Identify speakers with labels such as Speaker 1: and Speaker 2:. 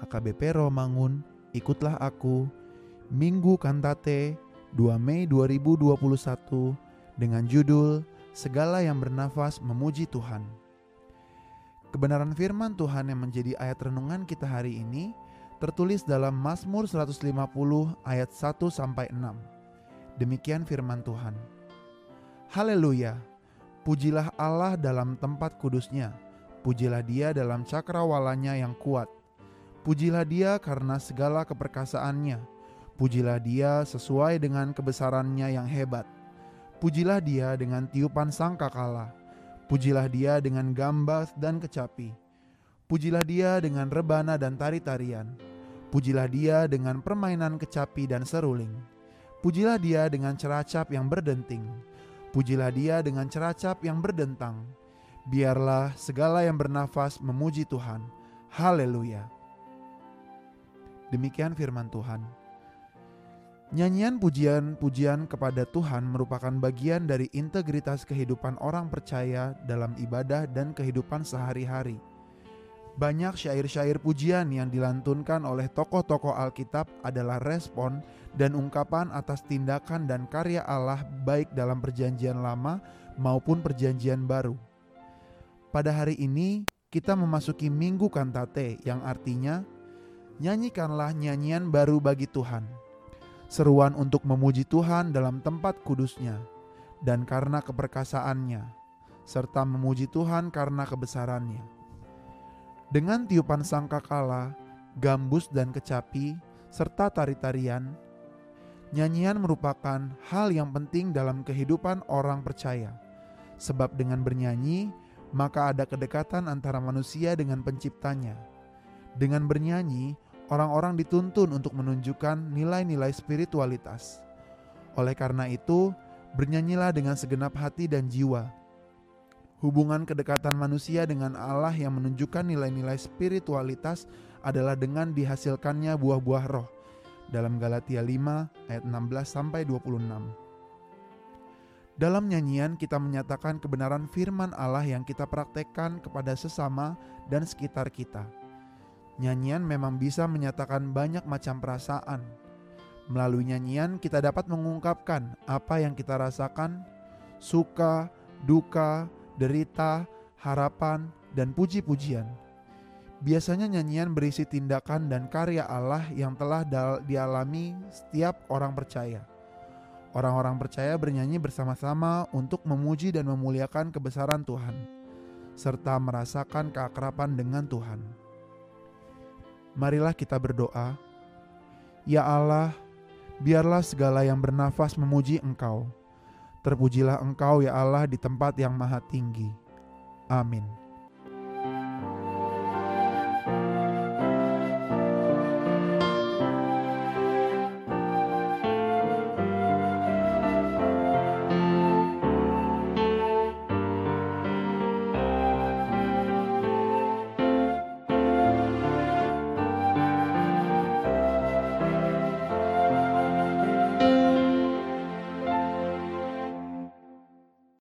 Speaker 1: AKBP Romangun, Ikutlah Aku, Minggu Kantate 2 Mei 2021 dengan judul Segala yang bernafas memuji Tuhan. Kebenaran firman Tuhan yang menjadi ayat renungan kita hari ini tertulis dalam Mazmur 150 ayat 1 sampai 6. Demikian firman Tuhan. Haleluya. Pujilah Allah dalam tempat kudusnya. Pujilah dia dalam cakrawalanya yang kuat. Pujilah dia karena segala keperkasaannya. Pujilah dia sesuai dengan kebesarannya yang hebat. Pujilah dia dengan tiupan sangkakala. Pujilah dia dengan gambas dan kecapi. Pujilah dia dengan rebana dan tari-tarian. Pujilah dia dengan permainan kecapi dan seruling. Pujilah dia dengan ceracap yang berdenting. Pujilah dia dengan ceracap yang berdentang. Biarlah segala yang bernafas memuji Tuhan. Haleluya. Demikian firman Tuhan. Nyanyian pujian-pujian kepada Tuhan merupakan bagian dari integritas kehidupan orang percaya dalam ibadah dan kehidupan sehari-hari. Banyak syair-syair pujian yang dilantunkan oleh tokoh-tokoh Alkitab adalah respon dan ungkapan atas tindakan dan karya Allah baik dalam perjanjian lama maupun perjanjian baru. Pada hari ini kita memasuki Minggu Kantate yang artinya nyanyikanlah nyanyian baru bagi Tuhan. Seruan untuk memuji Tuhan dalam tempat kudusnya dan karena keperkasaannya, serta memuji Tuhan karena kebesarannya. Dengan tiupan sangkakala, gambus dan kecapi, serta tari-tarian, nyanyian merupakan hal yang penting dalam kehidupan orang percaya. Sebab dengan bernyanyi, maka ada kedekatan antara manusia dengan penciptanya. Dengan bernyanyi, orang-orang dituntun untuk menunjukkan nilai-nilai spiritualitas. Oleh karena itu, bernyanyilah dengan segenap hati dan jiwa. Hubungan kedekatan manusia dengan Allah yang menunjukkan nilai-nilai spiritualitas adalah dengan dihasilkannya buah-buah roh. Dalam Galatia 5 ayat 16 sampai 26. Dalam nyanyian kita menyatakan kebenaran firman Allah yang kita praktekkan kepada sesama dan sekitar kita Nyanyian memang bisa menyatakan banyak macam perasaan. Melalui nyanyian, kita dapat mengungkapkan apa yang kita rasakan, suka, duka, derita, harapan, dan puji-pujian. Biasanya nyanyian berisi tindakan dan karya Allah yang telah dialami setiap orang percaya. Orang-orang percaya bernyanyi bersama-sama untuk memuji dan memuliakan kebesaran Tuhan, serta merasakan keakraban dengan Tuhan. Marilah kita berdoa. Ya Allah, biarlah segala yang bernafas memuji Engkau. Terpujilah Engkau ya Allah di tempat yang maha tinggi. Amin.